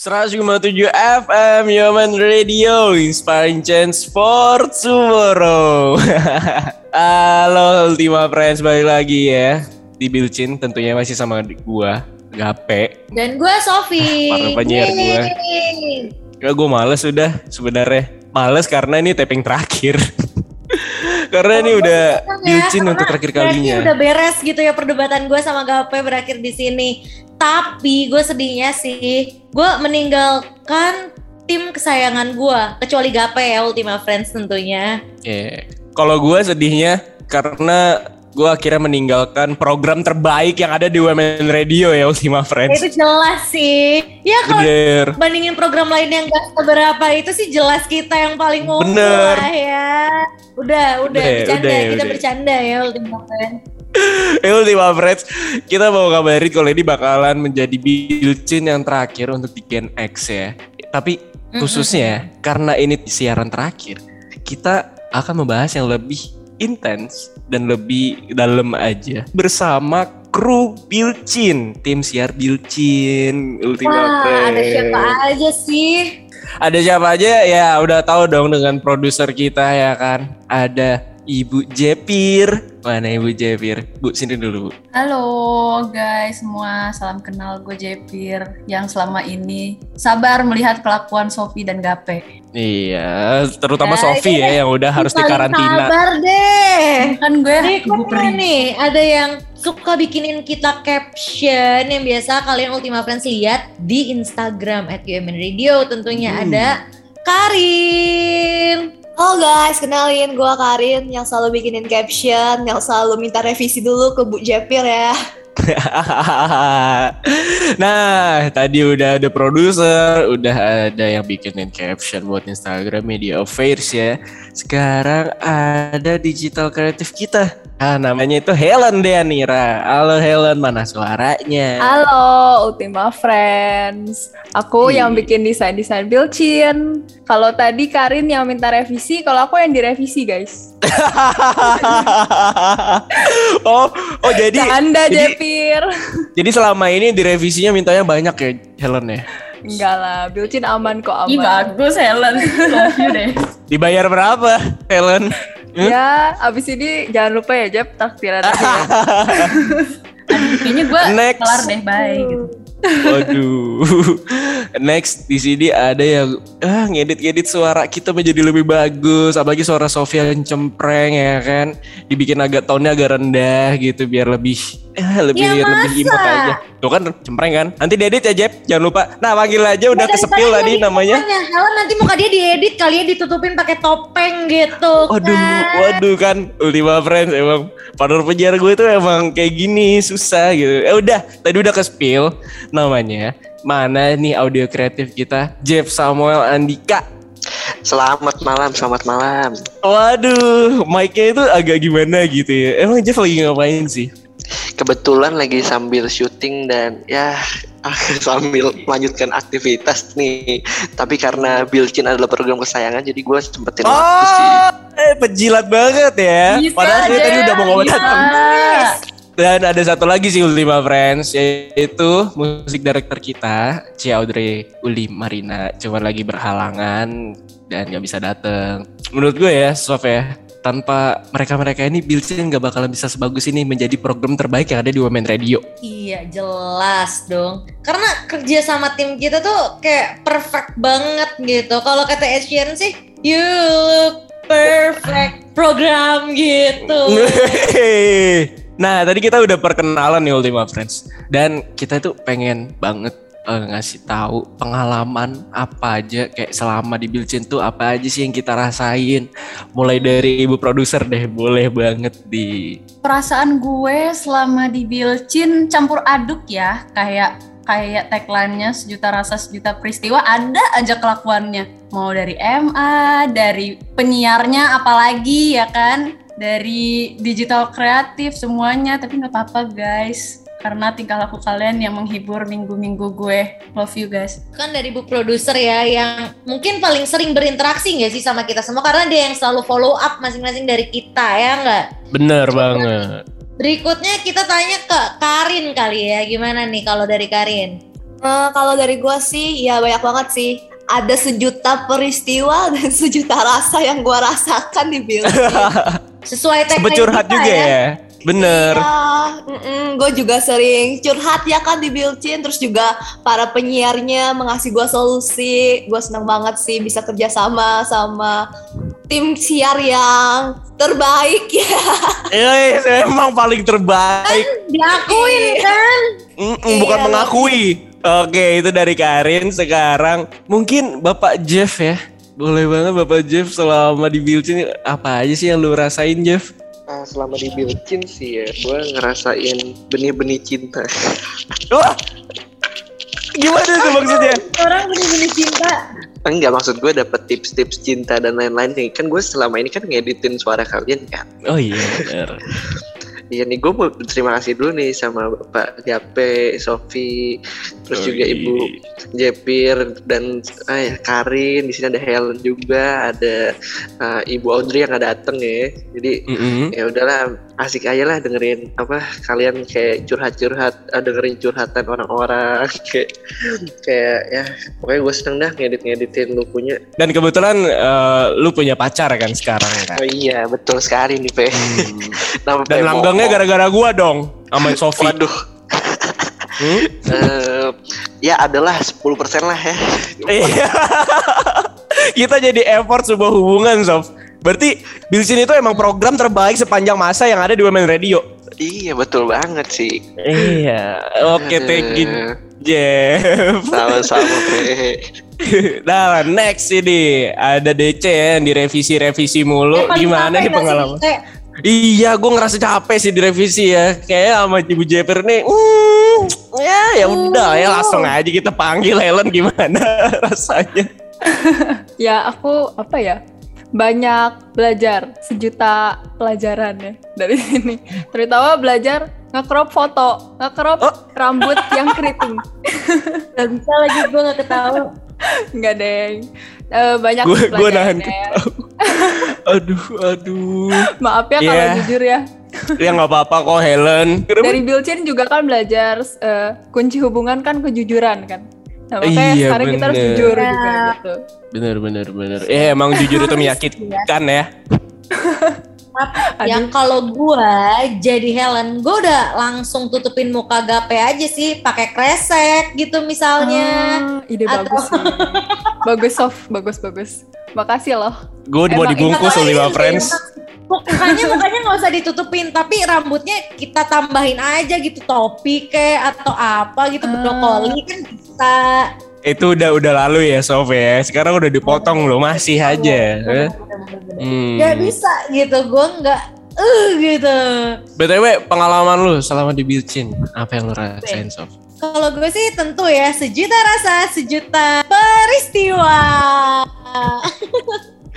100,7 FM Human Radio Inspiring Change for Tomorrow. Halo Ultima Friends balik lagi ya. Di Bilcin tentunya masih sama gua Gape. Dan gue Sofi. Para penyiar gua. Ya gue males udah sebenarnya. Males karena ini taping terakhir. Karena ini udah ya, Bilcin untuk terakhir kalinya. Udah beres gitu ya perdebatan gue sama Gape berakhir di sini. Tapi gue sedihnya sih Gue meninggalkan tim kesayangan gue Kecuali Gape ya Ultima Friends tentunya Yeah. Kalau gue sedihnya karena gue akhirnya meninggalkan program terbaik yang ada di Women Radio ya Ultima Friends. Itu jelas sih Ya kalau bandingin program lain yang gak seberapa itu sih jelas kita yang paling Bener. lah ya Udah, udah, Udah, bercanda udah, Kita udah. bercanda ya Ultima Friends Ultima Friends, kita mau kabarin kalau ini bakalan menjadi bilcin yang terakhir untuk di Gen X ya. Tapi khususnya karena ini siaran terakhir, kita akan membahas yang lebih intens dan lebih dalam aja bersama kru Bilcin, tim siar Bilcin, Ultima Wah, Friends. ada siapa aja sih? Ada siapa aja? Ya udah tahu dong dengan produser kita ya kan. Ada Ibu Jepir. Mana Ibu Jepir? Bu sini dulu Bu. Halo guys semua, salam kenal gue Jepir yang selama ini sabar melihat kelakuan Sofi dan Gape. Iya, terutama Ya, Sofi ini ya yang udah harus dikarantina. Sabar deh. Kan gue kok peri. nih ada yang suka bikinin kita caption yang biasa kalian Ultima Friends lihat di Instagram at UMN Radio tentunya Hmm. ada Karin. Halo guys, kenalin gue Karin yang selalu bikinin caption, yang selalu minta revisi dulu ke Bu Jepir ya. nah, tadi udah ada produser, udah ada yang bikinin caption buat Instagram Media Affairs ya. Sekarang ada digital kreatif kita. Ah, namanya itu Helen Deanira. Halo Helen, mana suaranya? Halo Ultima Friends, aku Iya. yang bikin desain-desain Bilcin. Kalau tadi Karin yang minta revisi, kalau aku yang direvisi guys. oh, oh jadi Anda jadi- Jepir. jadi selama ini direvisinya mintanya banyak ya Helen ya. Enggak lah, Bilcin aman kok aman. Ih bagus Helen, love you deh. Dibayar berapa Helen? Hmm? Ya, abis ini jangan lupa ya Jep, takdiran aja ya. Aduh, kayaknya gue Next. kelar deh, bye gitu. Waduh. Next di sini ada yang ah ngedit-ngedit suara kita menjadi lebih bagus, apalagi suara Sofia yang cempreng ya kan. Dibikin agak tone-nya agak rendah gitu biar lebih eh, lebih Ya, lebih imut aja. Tuh kan cempreng kan. Nanti diedit ya Jeb, jangan lupa. Nah, panggil aja udah Ya, kesepil tadi namanya. Helen nanti muka dia diedit kali ya ditutupin pakai topeng gitu Waduh, kan. waduh kan Ultima Friends emang partner penyiar gue tuh emang kayak gini susah gitu. Eh udah, tadi udah ke spill namanya. Mana nih audio kreatif kita? Jeff Samuel Andika. Selamat malam, selamat malam. Waduh, mic-nya itu agak gimana gitu ya. Emang Jeff lagi ngapain sih? Kebetulan lagi sambil syuting dan ya ah, sambil melanjutkan aktivitas nih. Tapi karena Bilcin adalah program kesayangan, jadi gue sempetin waktu sih. Oh, eh pejilat banget ya. Bisa, Padahal saya tadi udah mau ngomong bisa. Dan ada satu lagi sih Ultima Friends yaitu musik director kita Cia Audrey Uli Marina cuma lagi berhalangan dan nggak bisa dateng. Menurut gue ya Sof ya tanpa mereka-mereka ini Bilcin nggak bakalan bisa sebagus ini menjadi program terbaik yang ada di Women Radio. Iya jelas dong. Karena kerja sama tim kita tuh kayak perfect banget gitu. Kalau kata Ed Sheeran sih, you look perfect program gitu. nah tadi kita udah perkenalan nih Ultima Friends dan kita tuh pengen banget eh, ngasih tahu pengalaman apa aja kayak selama di Bilcin tuh apa aja sih yang kita rasain? Mulai dari ibu produser deh boleh banget di perasaan gue selama di Bilcin campur aduk ya kayak kayak tagline-nya sejuta rasa sejuta peristiwa ada aja kelakuannya. Mau dari MA dari penyiarnya apalagi ya kan? Dari digital kreatif semuanya tapi nggak apa-apa guys karena tingkah laku kalian yang menghibur minggu-minggu gue love you guys Kan dari bu produser ya yang mungkin paling sering berinteraksi nggak sih sama kita semua karena dia yang selalu follow up masing-masing dari kita ya nggak? bener banget Berikutnya kita tanya ke Karin kali ya, gimana nih kalau dari Karin? Eh, kalau dari gua sih ya banyak banget sih. Ada sejuta peristiwa dan sejuta rasa yang gua rasakan di Bilcin. Sesuai tagline Sempet curhat kita juga ya. Bener. Iya, gue juga sering curhat ya kan di Bilcin, terus juga para penyiarnya mengasih gue solusi. Gue seneng banget sih bisa kerja sama sama tim siar yang terbaik ya. Eh, emang paling terbaik. Diakuin kan? Mm-mm, bukan Iya. mengakui. Oke, itu dari Karin. Sekarang mungkin Bapak Jeff ya. Boleh banget Bapak Jeff selama di Bilcin apa aja sih yang lu rasain Jeff? Ah, selama di Bilcin sih ya, gue ngerasain benih-benih cinta. Wah, gimana tuh maksudnya? Orang bener-bener cinta. Enggak maksud gue dapet tips-tips cinta dan lain-lain nih. Kan gue selama ini kan ngeditin suara kalian kan. Oh iya bener. Iya nih gue mau terima kasih dulu nih sama Bapak Jape, Sofi, terus Oh, juga. Ibu Jepir dan ya, Karin. Di sini ada Helen juga, ada ah, Ibu Audrey yang nggak dateng ya. Jadi Mm-mm. ya udahlah asik aja lah dengerin apa kalian kayak curhat-curhat ah, dengerin curhatan orang-orang kayak kayak ya pokoknya gue seneng dah ngedit-ngeditin lu punya Dan kebetulan eh, lu punya pacar kan sekarang kan? oh iya betul sekali nih Pe Hmm. Dan Pe Momo. gara-gara gua dong sama Sofi. waduh Hmm? Eh, ya adalah 10% lah ya Iya. Kita jadi effort sebuah hubungan, Sof. Berarti Bilcin itu emang program terbaik sepanjang masa yang ada di Women Radio. iya betul banget sih Iya. Oke, thank you, Eh, Jeff. sama-sama Nah, next ini ada DC ya yang direvisi-revisi mulu. Paling Gimana nih nggak sih? Iya, gue ngerasa capek sih direvisi ya. Kayak sama Ibu Jeper nih, hmm, ya ya udah ya langsung aja kita panggil Helen gimana rasanya. Ya aku apa ya banyak belajar sejuta pelajaran ya dari sini. Terutama belajar nge-crop foto, nge-crop Oh. rambut yang keriting. gak bisa lagi gue gak ketawa. Enggak deng. Eh, banyak Gue gue pelajaran nahan ya. ketawa. Aduh, aduh. Maaf ya kalau Iya. jujur ya. Ya nggak apa-apa kok Helen. Dari Bilcin juga kan belajar eh, kunci hubungan kan kejujuran kan. Nah, makanya Iya, sekarang kita harus bener. jujur Iya. juga gitu. Bener bener bener. Eh emang jujur itu menyakitkan ya. Yang kalau gue jadi Helen, gue udah langsung tutupin muka gape aja sih, pakai kresek gitu misalnya. Ah, ide Atau- bagus sih. bagus Sof, bagus bagus. Makasih loh. Gue mau dibungkus oleh lima friends. Mukanya mukanya nggak usah ditutupin, tapi rambutnya kita tambahin aja gitu topi kayak atau apa gitu Ah. brokoli kan bisa. Itu udah udah lalu ya Sof ya. Sekarang udah dipotong loh masih aja. Eh? Hmm. Gak bisa gitu, gue nggak eh gitu. BTW pengalaman lu selama di Bilcin apa yang lu rasain Sof? Kalau gue sih tentu ya sejuta rasa, sejuta peristiwa.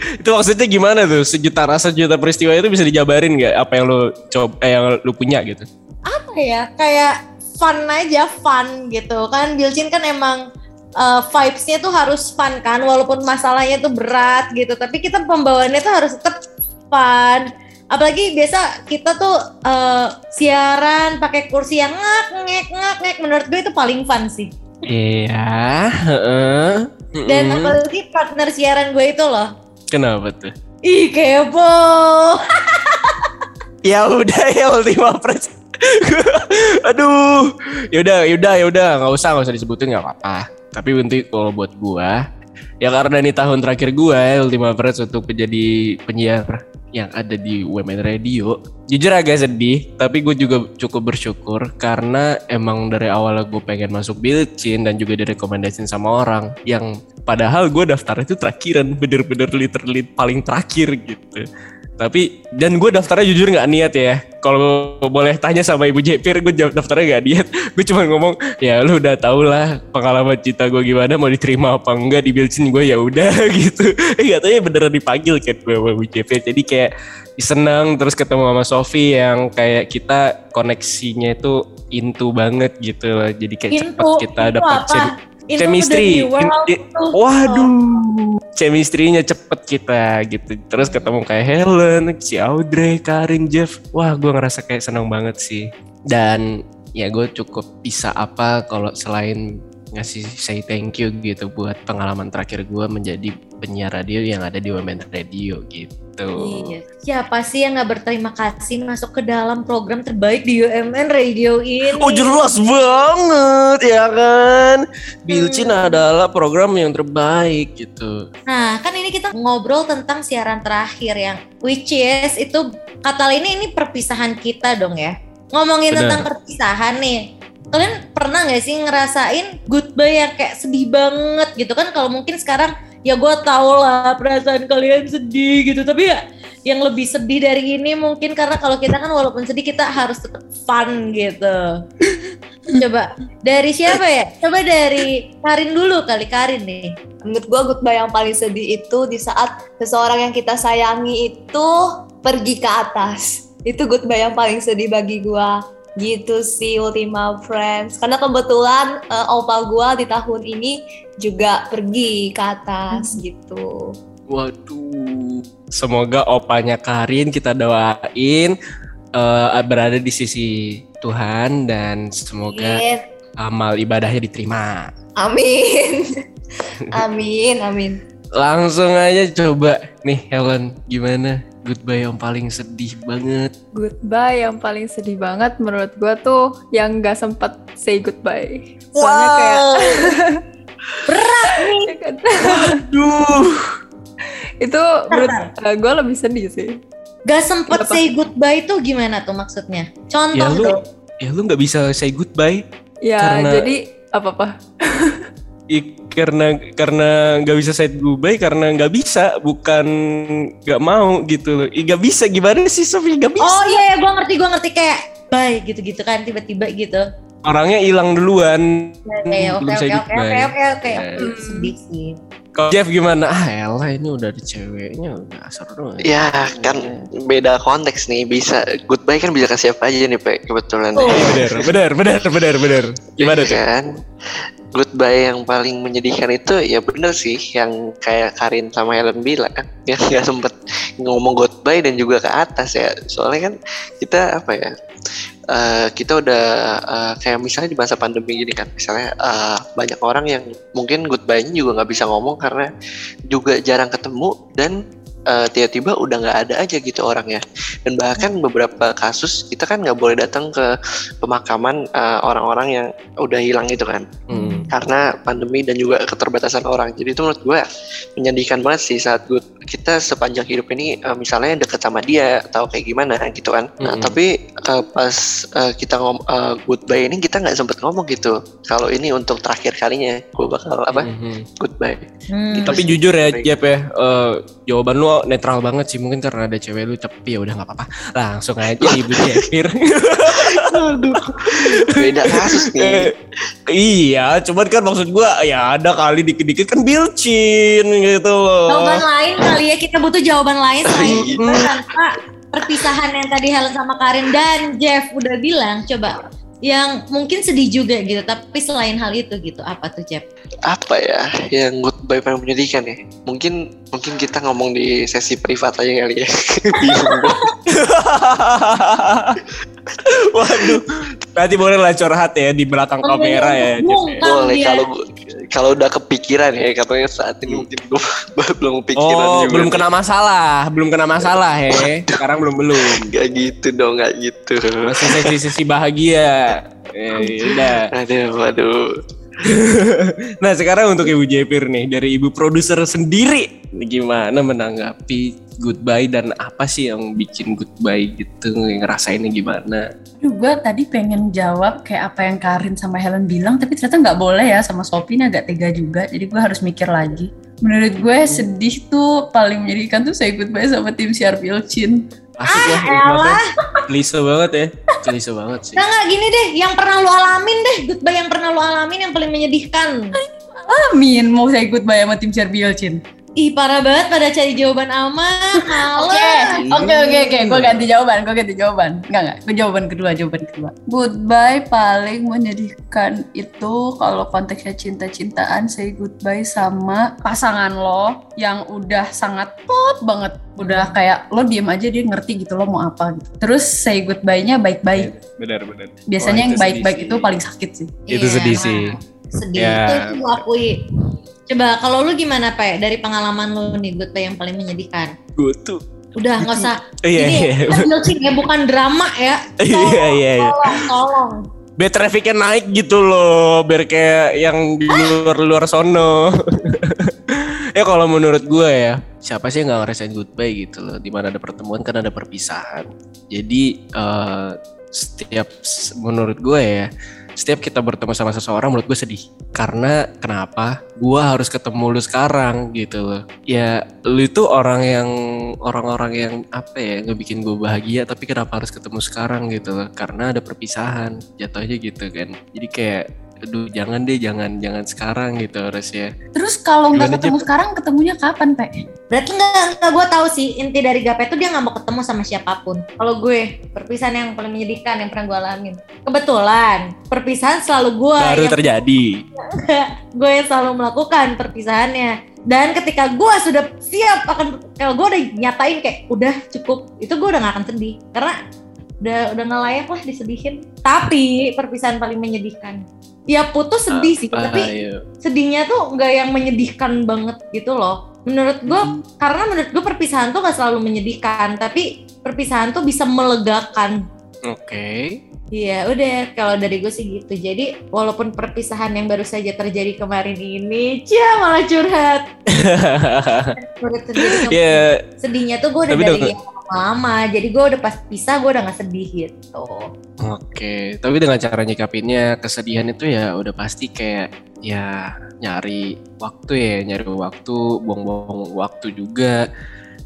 Itu maksudnya gimana tuh? Sejuta rasa, sejuta peristiwa itu bisa dijabarin nggak? Apa yang lu coba, eh, yang lu punya gitu? Apa ya? Kayak fun aja, fun gitu kan. Bilcin kan emang uh, vibes-nya tuh harus fun kan, walaupun masalahnya tuh berat gitu. Tapi kita pembawaannya tuh harus tetap fun. Apalagi biasa kita tuh uh, siaran pakai kursi yang ngak ngek ngak ngek. Menurut gue itu paling fun sih. Iya. heeh. Dan apalagi partner siaran gue itu loh. kenapa tuh? Ih kepo. Ya udah ya Ultima Friends. Aduh, yaudah, yaudah, yaudah, nggak usah, nggak usah disebutin nggak apa-apa. Tapi nanti kalau buat gua, ya karena ini tahun terakhir gua ya, Ultima Friends untuk menjadi penyiar yang ada di Women Radio. Jujur agak sedih, tapi gue juga cukup bersyukur karena emang dari awal gue pengen masuk Bilcin dan juga direkomendasiin sama orang yang padahal gue daftar itu terakhiran, bener-bener literally paling terakhir gitu. Tapi dan gue daftarnya jujur nggak niat ya. Kalau boleh tanya sama Ibu Jepir, gue daftarnya nggak niat. Gue cuma ngomong ya lu udah tau lah pengalaman cinta gue gimana mau diterima apa enggak di Bilcin gue ya udah gitu. Eh katanya beneran dipanggil kan gue sama Ibu Jepir. Jadi kayak seneng terus ketemu sama Sofi yang kayak kita koneksinya itu intu banget gitu loh. Jadi kayak Intu, kita dapat apa? Chemistry. Waduh, chemistry-nya cepet kita gitu. Terus ketemu kayak Helen, si Audrey, Karin, Jeff. Wah, gue ngerasa kayak seneng banget sih. Dan ya gue cukup bisa apa kalau selain ngasih say thank you gitu buat pengalaman terakhir gue menjadi penyiar radio yang ada di Women Radio gitu. Iya. Siapa sih yang nggak berterima kasih masuk ke dalam program terbaik di UMN Radio ini? Oh jelas banget ya kan. Bilcin adalah program yang terbaik gitu. Nah, kan ini kita ngobrol tentang siaran terakhir yang which is itu kata ini ini perpisahan kita dong ya. Ngomongin Benar. tentang perpisahan nih. Kalian pernah nggak sih ngerasain goodbye yang kayak sedih banget gitu kan? Kalau mungkin sekarang ya gue tau lah perasaan kalian sedih gitu. Tapi ya yang lebih sedih dari ini mungkin karena kalau kita kan walaupun sedih kita harus tetap fun gitu. Coba dari siapa ya? Coba dari Karin dulu kali Karin nih. Menurut gue goodbye yang paling sedih itu di saat seseorang yang kita sayangi itu pergi ke atas. Itu goodbye yang paling sedih bagi gue. Gitu sih Ultima Friends. Karena kebetulan eh, opa gue di tahun ini juga pergi ke atas gitu. Waduh. Semoga opanya Karin kita doain eh, berada di sisi Tuhan dan semoga Amin. amal ibadahnya diterima. Amin. amin, amin. Langsung aja coba nih Helen gimana goodbye yang paling sedih banget. Goodbye yang paling sedih banget menurut gue tuh yang gak sempet say goodbye. Soalnya kayak Berat nih. ya kan? Aduh. itu menurut gue lebih sedih sih. Gak sempet Apa? say goodbye itu gimana tuh maksudnya? Contoh Ya lu dong. ya lu nggak bisa say goodbye Ya Karena- jadi apa-apa. I- karena karena nggak bisa say goodbye karena nggak bisa bukan nggak mau gitu loh. Nggak bisa gimana sih Sofi nggak bisa. Oh iya ya gue ngerti gue ngerti kayak bye gitu-gitu kan tiba-tiba gitu. Orangnya hilang duluan. Kayak oke belum oke oke oke oke oke. Ih, Sedih sih. Kalau Jeff gimana? Ah elah ini udah ada ceweknya udah seru. Ya kan beda konteks nih bisa goodbye kan bisa ke siapa aja nih Pak kebetulan. Oh. Bener, bener, bener, bener, bener. Gimana tuh? kan goodbye yang paling menyedihkan itu ya bener sih yang kayak Karin sama Helen bilang ya nggak sempet ngomong goodbye dan juga ke atas ya. Soalnya kan kita apa ya eh, kita udah eh, kayak misalnya di masa pandemi gini kan misalnya eh, banyak orang yang mungkin goodbye-nya juga nggak bisa ngomong karena juga jarang ketemu dan eh, tiba-tiba udah nggak ada aja gitu orangnya. Dan bahkan beberapa kasus kita kan nggak boleh datang ke pemakaman eh, orang-orang yang udah hilang itu kan. Hmm. Karena pandemi dan juga keterbatasan orang jadi itu menurut gue menyedihkan banget sih saat gue kita sepanjang hidup ini eh, misalnya deket sama dia atau kayak gimana gitu kan nah Mm-mm. tapi eh, pas eh, kita ngom eh, goodbye ini kita nggak sempet ngomong gitu kalau ini untuk terakhir kalinya gue bakal apa Mhm. goodbye Hmm. Tapi jujur ya Jeff ya, eh, jawaban lu netral banget sih mungkin karena ada cewek lu tapi ya udah nggak apa-apa. Langsung aja ibu Jeffir. aduh beda kasus nih Eh, iya, cuman kan maksud gua ya ada kali dikit-dikit kan bilcin gitu loh. Jawaban lain kali ya kita butuh jawaban lain selain Iya. tanpa perpisahan yang tadi Helen sama Karin dan Jeff udah bilang coba yang mungkin sedih juga gitu tapi selain hal itu gitu apa tuh Jeff? apa ya yang goodbye paling menyedihkan ya mungkin mungkin kita ngomong di sesi privat aja kali ya. Waduh, nanti boleh lah curhat ya di belakang kamera ya. Ya. Boleh dia. kalau kalau udah kepikiran ya katanya saat ini mungkin gue belum kepikiran Oh, juga belum kena masalah, belum kena masalah he. Sekarang belum belum. Gak gitu dong, gak gitu. Masih sesi-sesi bahagia. Eh, udah. Aduh, aduh. Nah sekarang untuk Ibu Jepir nih dari Ibu produser sendiri gimana menanggapi goodbye dan apa sih yang bikin goodbye gitu ngerasainnya gimana? Aduh, gue tadi pengen jawab kayak apa yang Karin sama Helen bilang, tapi ternyata nggak boleh ya sama Sophie ini agak tega juga, jadi gue harus mikir lagi. Menurut gue sedih tuh paling menyedihkan tuh saya goodbye sama tim siar Bilcin. Asik ya nikmatnya. Klise banget ya. Klise banget sih. Nah nggak gini deh, yang pernah lu alamin deh, goodbye yang pernah lu alamin yang paling menyedihkan. Amin, mau saya goodbye sama tim siar Bilcin. Ih parah banget pada cari jawaban aman, Oke, malah. oke, oke, oke. Gue ganti jawaban, gue ganti jawaban. Enggak, enggak. Gue jawaban kedua, jawaban kedua. Goodbye paling menyedihkan itu kalau konteksnya cinta-cintaan, say goodbye sama pasangan lo yang udah sangat top banget. Udah kayak lo diem aja dia ngerti gitu lo mau apa gitu. Terus say goodbye-nya baik-baik. Benar benar. Biasanya Wah, yang baik-baik itu paling sakit sih. Itu Iya. sedih sih. sedih Ya. itu itu gue akui coba kalau lu gimana pak dari pengalaman lu nih good Bay, yang paling menyedihkan Gue tuh. udah nggak usah Iya iya. bilcing ya bukan drama ya Iya iya iya. tolong tolong Biar trafficnya naik gitu loh, biar kayak yang di luar luar sono. ya kalau menurut gue ya, siapa sih yang nggak ngerasain goodbye gitu loh. Di mana ada pertemuan kan ada perpisahan. Jadi eh, setiap menurut gue ya, setiap kita bertemu sama seseorang menurut gue sedih. Karena kenapa? Gue harus ketemu lu sekarang gitu loh. Ya lu itu orang yang orang-orang yang apa ya ngebikin gue bahagia tapi kenapa harus ketemu sekarang gitu loh karena ada perpisahan jatuhnya gitu kan jadi kayak aduh jangan deh jangan jangan sekarang gitu harusnya. Terus kalau nggak ketemu Jep? sekarang, ketemunya kapan, Pe? berarti nggak nggak gue tahu sih inti dari Gape itu dia nggak mau ketemu sama siapa pun. Kalau gue perpisahan yang paling menyedihkan yang pernah gue alamin. Kebetulan perpisahan selalu gue baru yang terjadi. Gue yang selalu melakukan perpisahannya. Dan ketika gue sudah siap akan kalau gue udah nyatain kayak udah cukup. Itu gue udah gak akan sedih karena udah udah nggak layak lah disedihin. Tapi perpisahan paling menyedihkan ya putus sedih sih Ah, tapi iya. sedihnya tuh nggak yang menyedihkan banget gitu loh menurut gue karena menurut gue perpisahan tuh gak selalu menyedihkan tapi perpisahan tuh bisa melegakan oke Iya, udah kalau dari gue sih gitu. Jadi walaupun perpisahan yang baru saja terjadi kemarin ini, cia malah curhat. Baru terjadi kemarin. ya Sedihnya tuh gue udah Tapi dari yang lama. Jadi gue udah pas pisah gue udah gak sedih gitu. oke tapi dengan cara nyikapinnya kesedihan itu ya udah pasti kayak ya nyari waktu ya nyari waktu buang-buang waktu juga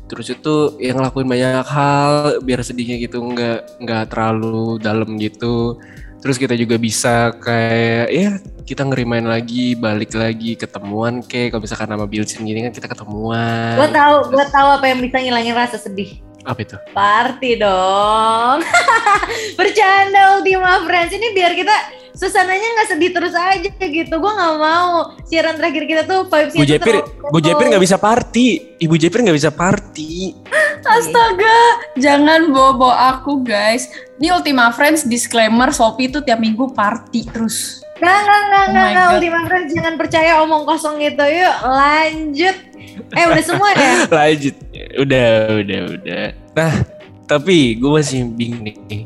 terus itu yang ngelakuin banyak hal biar sedihnya gitu nggak nggak terlalu dalam gitu terus kita juga bisa kayak ya kita ngerimain lagi balik lagi ketemuan kayak kalau misalkan nama Bilcin gini kan kita ketemuan Gue tahu, gue tahu apa yang bisa ngilangin rasa sedih. Apa itu Party dong. Bercanda Ultima Friends ini biar kita suasananya nggak sedih terus aja gitu. Gue nggak mau siaran terakhir kita tuh vibesnya Bu tuh Jepir terlalu- Bu Jepir nggak bisa party Ibu Jepir nggak bisa party Astaga, jangan bobo aku guys. Ini Ultima Friends disclaimer Shopee itu tiap minggu party terus. Nggak, nggak, nggak, Oh nggak, nggak. Ultima Friends jangan percaya omong kosong gitu. Yuk lanjut. Eh udah semua ya? lanjut udah udah udah. Nah tapi gue masih bingung nih.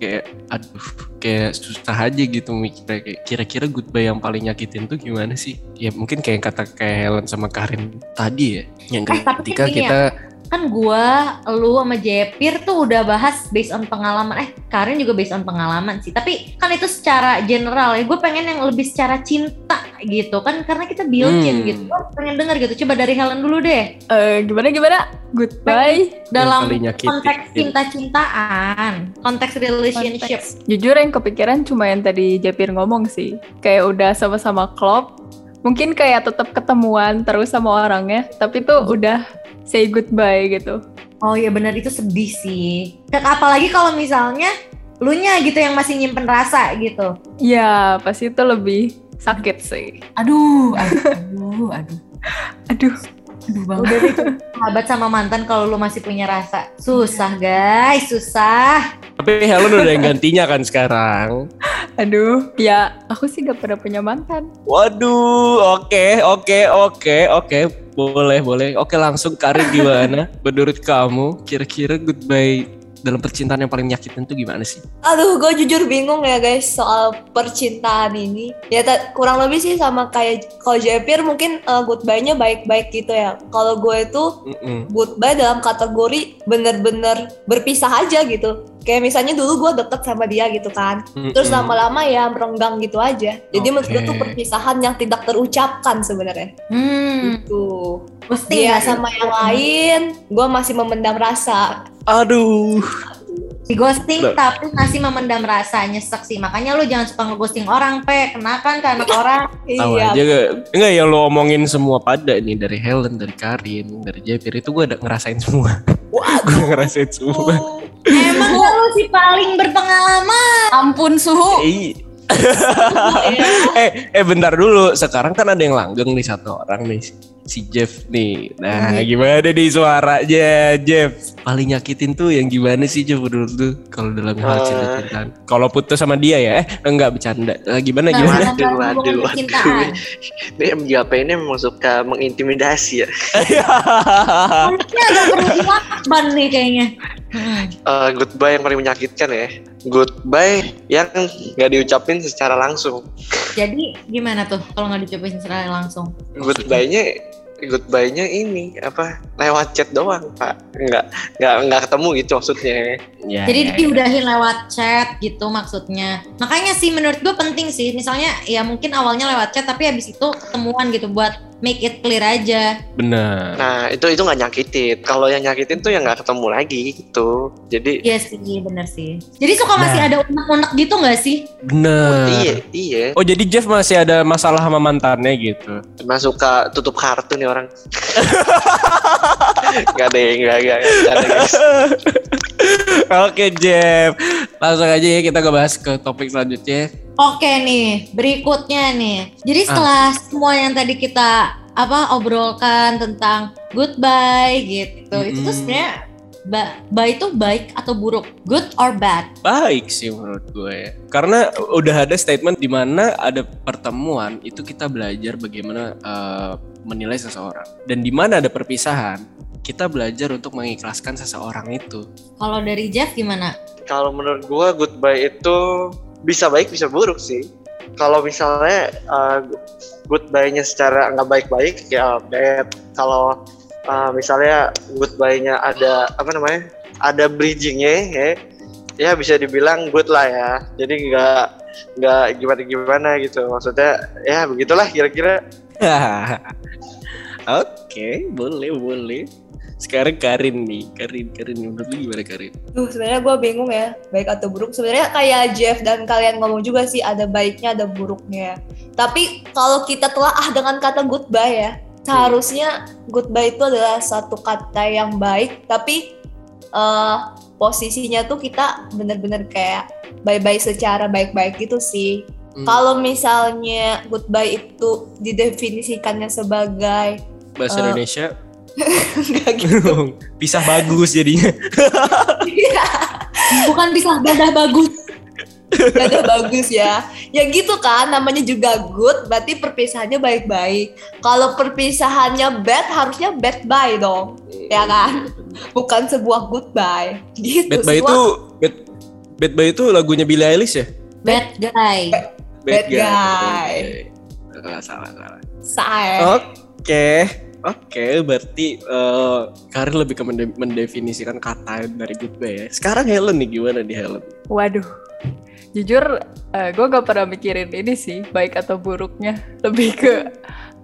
Kayak aduh kayak susah aja gitu mikirnya. Kayak kira-kira goodbye yang paling nyakitin tuh gimana sih? Ya mungkin kayak kata kayak Helen sama Karin tadi ya. Yang Eh, ketika ya. Kan gua, lu sama Jepir tuh udah bahas based on pengalaman. Eh, Karin juga based on pengalaman sih. Tapi kan itu secara general ya. Gue pengen yang lebih secara cinta gitu kan. Karena kita built-in Hmm. gitu. Gue pengen denger gitu. Coba dari Helen dulu deh. Eh, gimana gimana? Goodbye. Dalam paling nyakitin. konteks cinta-cintaan. Konteks relationship. Jujur yang kepikiran cuma yang tadi Japir ngomong sih. Kayak udah sama-sama klop. Mungkin kayak tetap ketemuan terus sama orangnya, tapi tuh udah say goodbye gitu. Oh iya benar itu sedih sih. Apalagi kalau misalnya lu nya gitu yang masih nyimpen rasa gitu. Ya, pasti itu lebih sakit sih. Aduh, aduh, aduh, aduh, Aduh, aduh banget. Udah deh sahabat sama mantan kalau lu masih punya rasa. Susah guys, susah. Tapi Helen udah yang gantinya kan sekarang aduh. Ya, aku sih gak pernah punya mantan. waduh oke oke oke oke boleh boleh oke langsung Karin gimana menurut kamu kira-kira goodbye dalam percintaan yang paling nyakitin tuh gimana sih Aduh, gue jujur bingung ya guys soal percintaan ini. Ya kurang lebih sih sama kayak kalau Japir mungkin uh, goodbye-nya baik-baik gitu ya. Kalau gue itu Mm-mm. goodbye dalam kategori bener-bener berpisah aja gitu. Kayak misalnya dulu gue deket sama dia gitu kan. Terus lama-lama ya merenggang gitu aja. Jadi menurut gue tuh perpisahan yang tidak terucapkan sebenarnya. Hmm, Gitu. mesti Dia ya sama yang lain, gue masih memendam rasa. aduh di ghosting Loh. tapi masih memendam rasa nyesek sih. Makanya lu jangan suka ngeghosting orang, pe. Kenakan ke anak orang. tahu Iya. aja gak enggak ya lo omongin semua pada nih dari Helen dari Karin dari Japir itu gue ada ngerasain semua gue ngerasain semua Emang lu si paling berpengalaman. Ampun suhu. Eh, eh eh bentar dulu. Sekarang kan ada yang langgeng nih satu orang nih si Jeff nih. Nah, gimana nih suaranya Jeff? Paling nyakitin tuh yang gimana sih Jeff menurut lu kalau dalam hal Eh. cinta-cintaan? Kalau putus sama dia ya? Eh, enggak bercanda. Eh, gimana Nah, gimana? Waduh, waduh, percintaan. Ini MJP ini memang suka mengintimidasi ya. Harusnya agak dilakban nih kayaknya. Eh, goodbye yang paling menyakitkan ya. Goodbye yang nggak diucapin secara langsung. Jadi gimana tuh kalau nggak dicobain secara langsung? Goodbye-nya goodbye-nya ini apa lewat chat doang pak nggak nggak nggak ketemu gitu maksudnya Ya, Jadi ya, ya. diudahin lewat chat gitu maksudnya. Makanya sih menurut gue penting sih. Misalnya ya mungkin awalnya lewat chat tapi habis itu ketemuan gitu buat make it clear aja. Benar. nah itu itu nggak nyakitin kalau yang nyakitin tuh yang nggak ketemu lagi gitu jadi Iya sih, bener sih. Jadi suka masih Nah. ada unek-unek gitu nggak sih? Benar. iya iya Oh jadi Jeff masih ada masalah sama mantannya gitu. emang suka tutup kartu nih orang nggak ada yang nggak nggak nggak ada guys Oke Jeff, langsung aja ya kita ngebahas ke topik selanjutnya. Oke nih, berikutnya nih. Jadi setelah semua yang tadi kita apa obrolkan tentang goodbye gitu, itu tuh sebenarnya ba- bye itu baik atau buruk, good or bad? Baik sih menurut gue. Karena udah ada statement di mana ada pertemuan itu kita belajar bagaimana eh, menilai seseorang. Dan di mana ada perpisahan, kita belajar untuk mengikhlaskan seseorang itu. Kalau dari Jeff gimana? kalau menurut gua goodbye itu bisa baik bisa buruk sih. Kalau misalnya uh, goodbye-nya secara nggak baik-baik ya bad. Kalau uh, misalnya goodbye-nya ada apa namanya ada bridgingnya ya ya bisa dibilang good lah ya. Jadi nggak nggak gimana gimana gitu. Maksudnya ya begitulah kira-kira. Oke, boleh boleh. Sekarang Karin nih, Karin, Karin menurut lu gimana Karin? Duh, sebenarnya gue bingung ya, baik atau buruk. Sebenarnya kayak Jeff dan kalian ngomong juga sih, ada baiknya, ada buruknya. Tapi kalau kita telah ah dengan kata goodbye ya, seharusnya goodbye itu adalah satu kata yang baik, tapi eh, posisinya tuh kita bener-bener kayak bye-bye secara baik-baik gitu sih. Hmm. Kalau misalnya goodbye itu didefinisikannya sebagai Bahasa Eh, Indonesia enggak gitu. pisah bagus jadinya. Bukan bisa dadah bagus. Ada bagus ya. Ya gitu kan, namanya juga good, berarti perpisahannya baik-baik. Kalau perpisahannya bad, harusnya bad bye dong. Ya kan? Bukan sebuah goodbye. Gitu. Bad Semua- itu Bad, Bad Boy itu lagunya Billie Eilish ya? Bad guy. Bad guy. Salah, salah, salah. Say. Oke, oke. Berarti eh, Karin lebih ke mende- mendefinisikan kata dari goodbye ya. Sekarang Helen nih gimana nih Helen? Waduh, jujur gue gak pernah mikirin ini sih baik atau buruknya. Lebih ke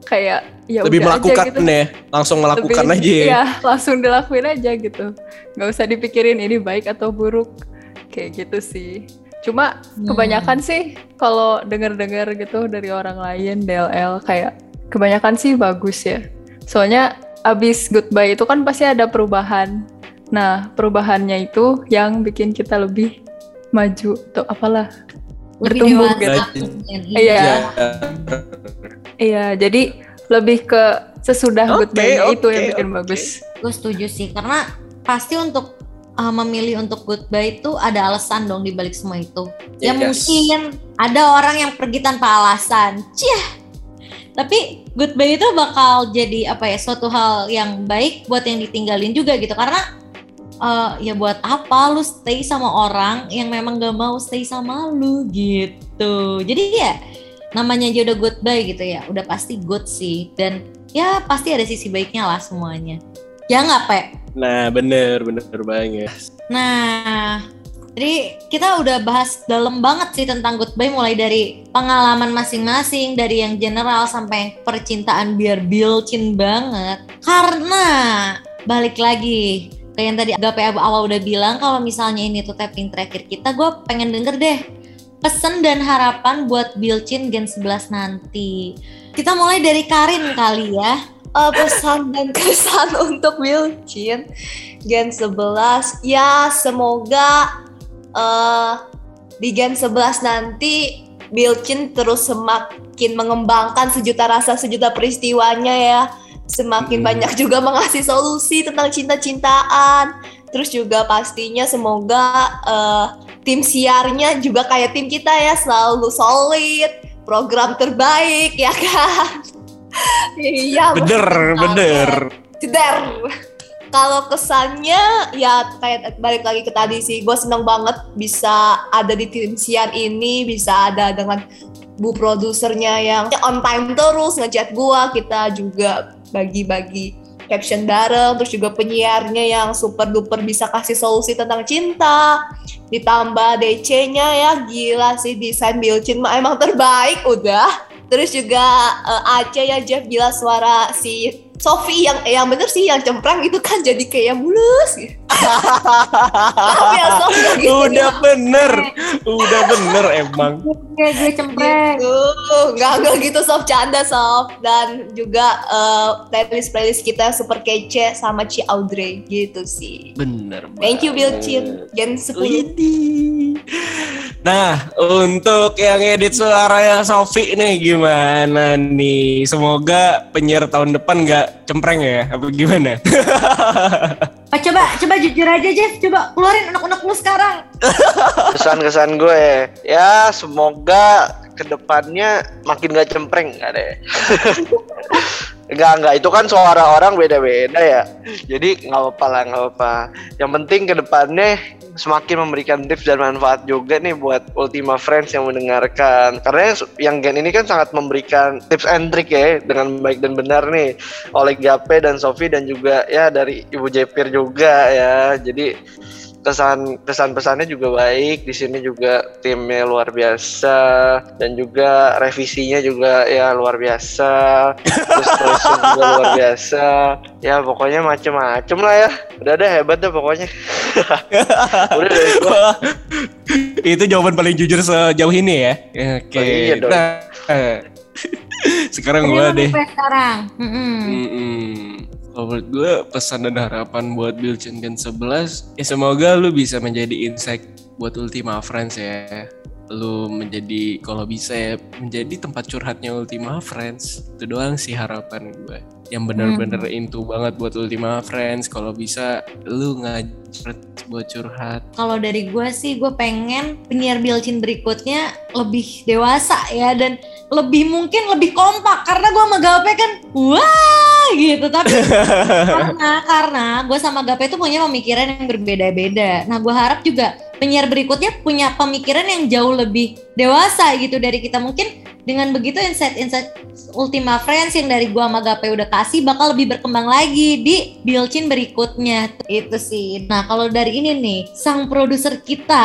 kayak ya lebih udah aja melakukan gitu. ya, langsung melakukan Lebih- aja ya. Iya, langsung dilakuin aja gitu. Gak usah dipikirin ini baik atau buruk. Kayak gitu sih. Cuma Hmm. kebanyakan sih kalau denger-dengar gitu dari orang lain DLL kayak kebanyakan sih bagus ya. Soalnya abis goodbye itu kan pasti ada perubahan. Nah, perubahannya itu yang bikin kita lebih maju atau apalah. Lebih Bertumbuh gitu. Iya. Ya. Iya, jadi lebih ke sesudah Oke, goodbye itu oke, yang bikin oke. bagus. Gue setuju sih karena pasti untuk uh, memilih untuk goodbye itu ada alasan dong di balik semua itu. Ya Yes. mungkin ada orang yang pergi tanpa alasan. Ciah. Tapi goodbye itu bakal jadi apa ya suatu hal yang baik buat yang ditinggalin juga gitu karena uh, ya buat apa lu stay sama orang yang memang gak mau stay sama lu gitu. Jadi ya namanya aja udah goodbye gitu ya, udah pasti good sih dan ya pasti ada sisi baiknya lah semuanya. Ya nggak Pe? Nah, bener, bener banget. Nah, jadi kita udah bahas dalam banget sih tentang goodbye mulai dari pengalaman masing-masing, dari yang general sampai percintaan biar bilcin banget. Karena balik lagi kayak yang tadi Agape awal udah bilang kalau misalnya ini tuh tapping terakhir kita, gue pengen denger deh pesan dan harapan buat bilcin Gen 11 nanti. Kita mulai dari Karin kali ya. Eh, pesan dan kesan untuk Wilcin Gen 11 ya semoga eh di Gen 11 nanti Bilcin terus semakin mengembangkan sejuta rasa sejuta peristiwanya ya. Semakin Hmm. banyak juga mengasih solusi tentang cinta-cintaan. Terus juga pastinya semoga eh, tim siarnya juga kayak tim kita ya selalu solid, program terbaik ya kan. Iya. Bener, bener. Ceder. Kalau kesannya ya kayak balik lagi ke tadi sih, gue seneng banget bisa ada di tim siar ini, bisa ada dengan bu produsernya yang on time terus ngechat gue, kita juga bagi-bagi caption bareng, terus juga penyiarnya yang super duper bisa kasih solusi tentang cinta, ditambah DC-nya ya gila sih desain Bilcin emang terbaik udah. Terus juga eh, Aceh ya Jeff gila suara si Sofi yang yang bener sih yang cempreng itu kan jadi kayak mulus gitu. Ya, Sof, nggak gitu Udah ya. bener, udah bener emang. Oke, gue cempreng. Gitu. Nggak, nggak gitu Sof, canda Sof. Dan juga eh, playlist-playlist kita super kece sama Ci Audrey gitu sih. Bener Thank you banget. Bilcin, Gen 10. Widih. Nah, untuk yang edit suaranya Sofi nih gimana nih? Semoga penyiar tahun depan nggak cempreng ya? Apa gimana? Ah, coba, coba jujur aja Jeff, coba keluarin unek-unek lu sekarang. Kesan-kesan gue ya semoga ke depannya makin gak cempreng nggak deh. Enggak, enggak. Itu kan suara orang beda-beda ya. Jadi nggak apa-apa lah, nggak apa-apa. Yang penting ke depannya semakin memberikan tips dan manfaat juga nih buat Ultima Friends yang mendengarkan. Karena yang Gen ini kan sangat memberikan tips and trick ya dengan baik dan benar nih oleh Gape dan Sofi dan juga ya dari Ibu Jepir juga ya. Jadi kesan kesan pesannya juga baik di sini juga timnya luar biasa dan juga revisinya juga ya luar biasa terus terusnya juga luar biasa ya pokoknya macem-macem lah ya udah ada hebat deh pokoknya udah dari gua. Itu jawaban paling jujur sejauh ini ya. Oke. Oh, iya dong. Nah, sekarang gue deh. sekarang. Mm-mm. Mm-mm. Kalau menurut gue pesan dan harapan buat Bilcin Gen 11 ya semoga lu bisa menjadi insight buat Ultima Friends ya. Lu menjadi kalau bisa ya menjadi tempat curhatnya Ultima Friends. Itu doang sih harapan gue. Yang bener-bener into banget buat Ultima Friends. Kalau bisa lu ngajak buat curhat. Kalau dari gue sih, gue pengen penyiar Bilcin berikutnya lebih dewasa ya dan lebih mungkin lebih kompak karena gue sama Gape kan wah gitu tapi karena karena gue sama Gape itu punya pemikiran yang berbeda-beda. Nah gue harap juga penyiar berikutnya punya pemikiran yang jauh lebih dewasa gitu dari kita mungkin dengan begitu insight-insight Ultima Friends yang dari gua sama Gape udah kasih bakal lebih berkembang lagi di Bilcin berikutnya itu sih. Nah kalau dari ini nih sang produser kita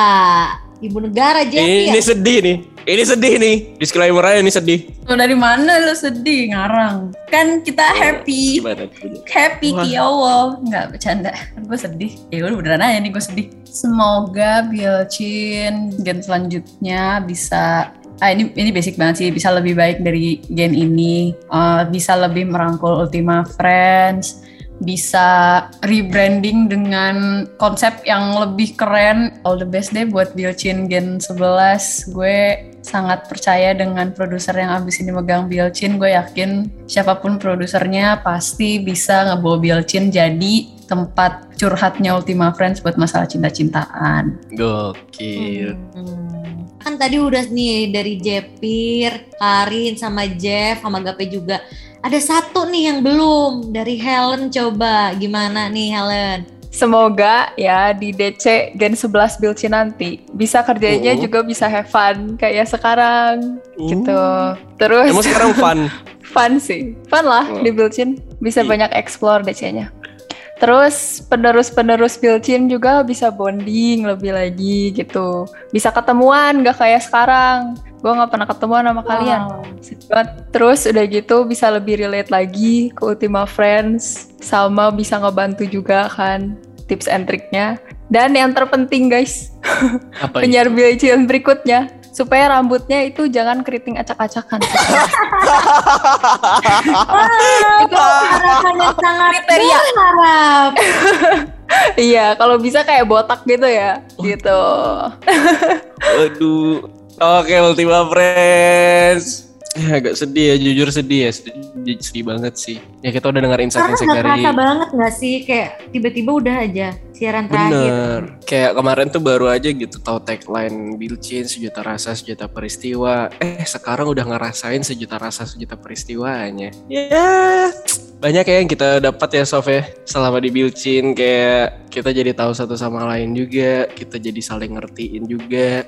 ibu negara Jeffy Ini ya. sedih nih. Ini sedih nih. Disclaimer aja ini sedih. Lo dari mana lo sedih ngarang? Kan kita happy. Gimana? Happy Wah. ya Allah Nggak bercanda Gue sedih Ya udah beneran aja nih gue sedih Semoga Bilcin Gen selanjutnya bisa Ah ini ini basic banget sih bisa lebih baik dari gen ini. Eh, bisa lebih merangkul Ultima Friends bisa rebranding dengan konsep yang lebih keren. All the best deh buat Bilcin Gen 11 gue sangat percaya dengan produser yang abis ini megang Bilcin gue yakin siapa pun produsernya pasti bisa ngebawa Bilcin jadi tempat curhatnya Ultima Friends buat masalah cinta-cintaan Gokil. Hmm. Kan tadi udah nih dari Jepir, Karin sama Jeff sama Gape juga. Ada satu nih yang belum dari Helen coba gimana nih Helen? Semoga ya di DC Gen 11 Bilcin nanti bisa kerjanya Oh. juga bisa have fun kayak sekarang gitu. Uh. Terus Emang sekarang fun. fun sih, fun lah Oh. di Bilcin bisa Iya. banyak explore DC-nya. Terus penerus-penerus Bilcin juga bisa bonding lebih lagi gitu. Bisa ketemuan gak kayak sekarang. Gue gak pernah ketemuan sama kalian. Sedih banget. Terus udah gitu bisa lebih relate lagi ke Ultima Friends. Sama bisa ngebantu juga kan tips and triknya. Dan yang terpenting guys, Apa penyiar Bilcin berikutnya. Supaya rambutnya itu jangan keriting acak-acakan. Itu harapan yang sangat Kriteria. berharap. iya, kalau bisa kayak botak gitu ya. Gitu. Waduh. Oke, Ultima Friends. Ya, agak sedih ya, jujur sedih ya, sedih, sedih banget sih. Ya kita udah dengar Karena insight-insight dari kerasa banget gak sih kayak tiba-tiba udah aja siaran terakhir. Bener, kayak kemarin tuh baru aja gitu tahu tagline Bilcin sejuta rasa sejuta peristiwa. Eh sekarang udah ngerasain sejuta rasa sejuta peristiwanya. Ya banyak ya yang kita dapat ya Sof ya selama di Bilcin kayak kita jadi tahu satu sama lain juga, kita jadi saling ngertiin juga.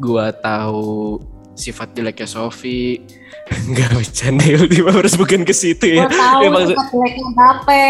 Gua tahu sifat jeleknya Sofi. Enggak bercanda ya, Ultima harus bukan ke situ ya. Gue tahu Ya, maksud- suka jeleknya Bape.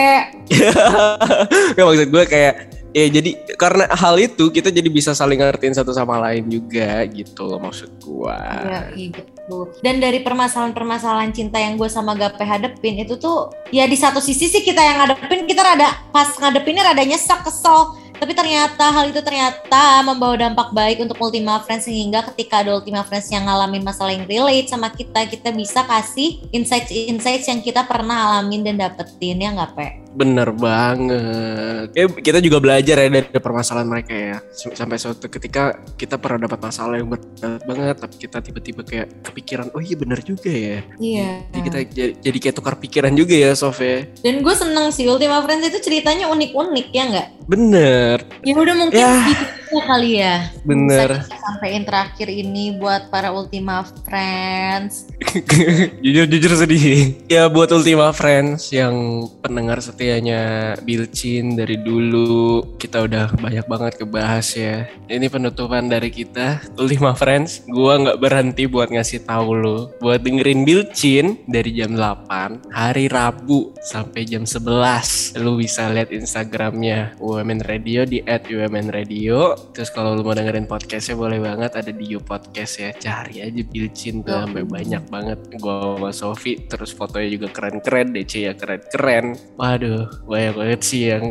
Gak maksud gue kayak ya jadi karena hal itu kita jadi bisa saling ngertiin satu sama lain juga gitu loh maksud gue. Iya, iya betul. Dan dari permasalahan-permasalahan cinta yang gue sama Gape hadepin itu tuh ya di satu sisi sih kita yang ngadepin kita rada pas ngadepinnya rada nyesek kesel. Tapi ternyata hal itu ternyata membawa dampak baik untuk Ultima Friends sehingga ketika ada Ultima Friends yang ngalamin masalah yang relate sama kita, kita bisa kasih insights-insights yang kita pernah alamin dan dapetin ya nggak Pe? Bener banget. Ya, kita juga belajar ya dari permasalahan mereka ya. Sampai suatu ketika kita pernah dapat masalah yang berat banget, tapi kita tiba-tiba kayak kepikiran, oh iya bener juga ya. Iya. Jadi kita jadi, jadi kayak tukar pikiran juga ya Sof ya. Dan gue seneng sih Ultima Friends itu ceritanya unik-unik ya nggak? Bener, Ya udah mungkin Ya. segitu aja kali ya. bener. Bisa kita sampein terakhir ini buat para Ultima Friends. Jujur-jujur sedih. Ya buat Ultima Friends yang pendengar setianya Bilcin dari dulu kita udah banyak banget kebahas ya. Ini penutupan dari kita Ultima Friends. Gua nggak berhenti buat ngasih tahu lu buat dengerin Bilcin dari jam 8 hari Rabu sampai jam 11. Lu bisa lihat Instagramnya UMN Radio di @umnradio. Terus kalau lu mau dengerin podcastnya boleh banget ada di You Podcast ya. Cari aja Bilcin tuh sampai banyak banget. Gua sama Sofi terus fotonya juga keren-keren, DC ya keren-keren. Waduh, banyak banget sih yang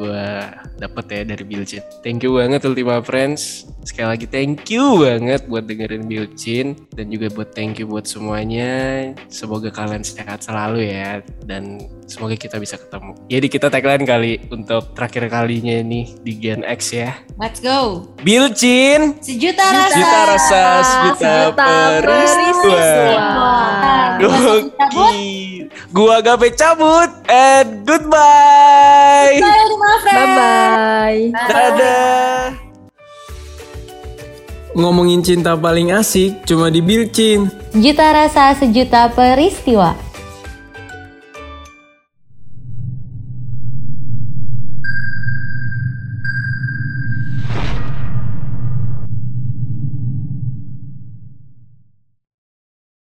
gua dapet ya dari Bilcin. Thank you banget Ultima Friends. Sekali lagi thank you banget buat dengerin Bilcin dan juga buat thank you buat semuanya. Semoga kalian sehat selalu ya dan semoga kita bisa ketemu. Jadi kita tagline kali untuk terakhir kalinya nih di Gen X ya. Let's go. Bilcin, Sejuta rasa. juta rasa, sejuta sejuta peristiwa. Gua Gokil. Gua Gape cabut and goodbye. Bye Friends. Bye-bye. Dadah. Ngomongin cinta paling asik cuma di Bilcin. Juta rasa sejuta peristiwa.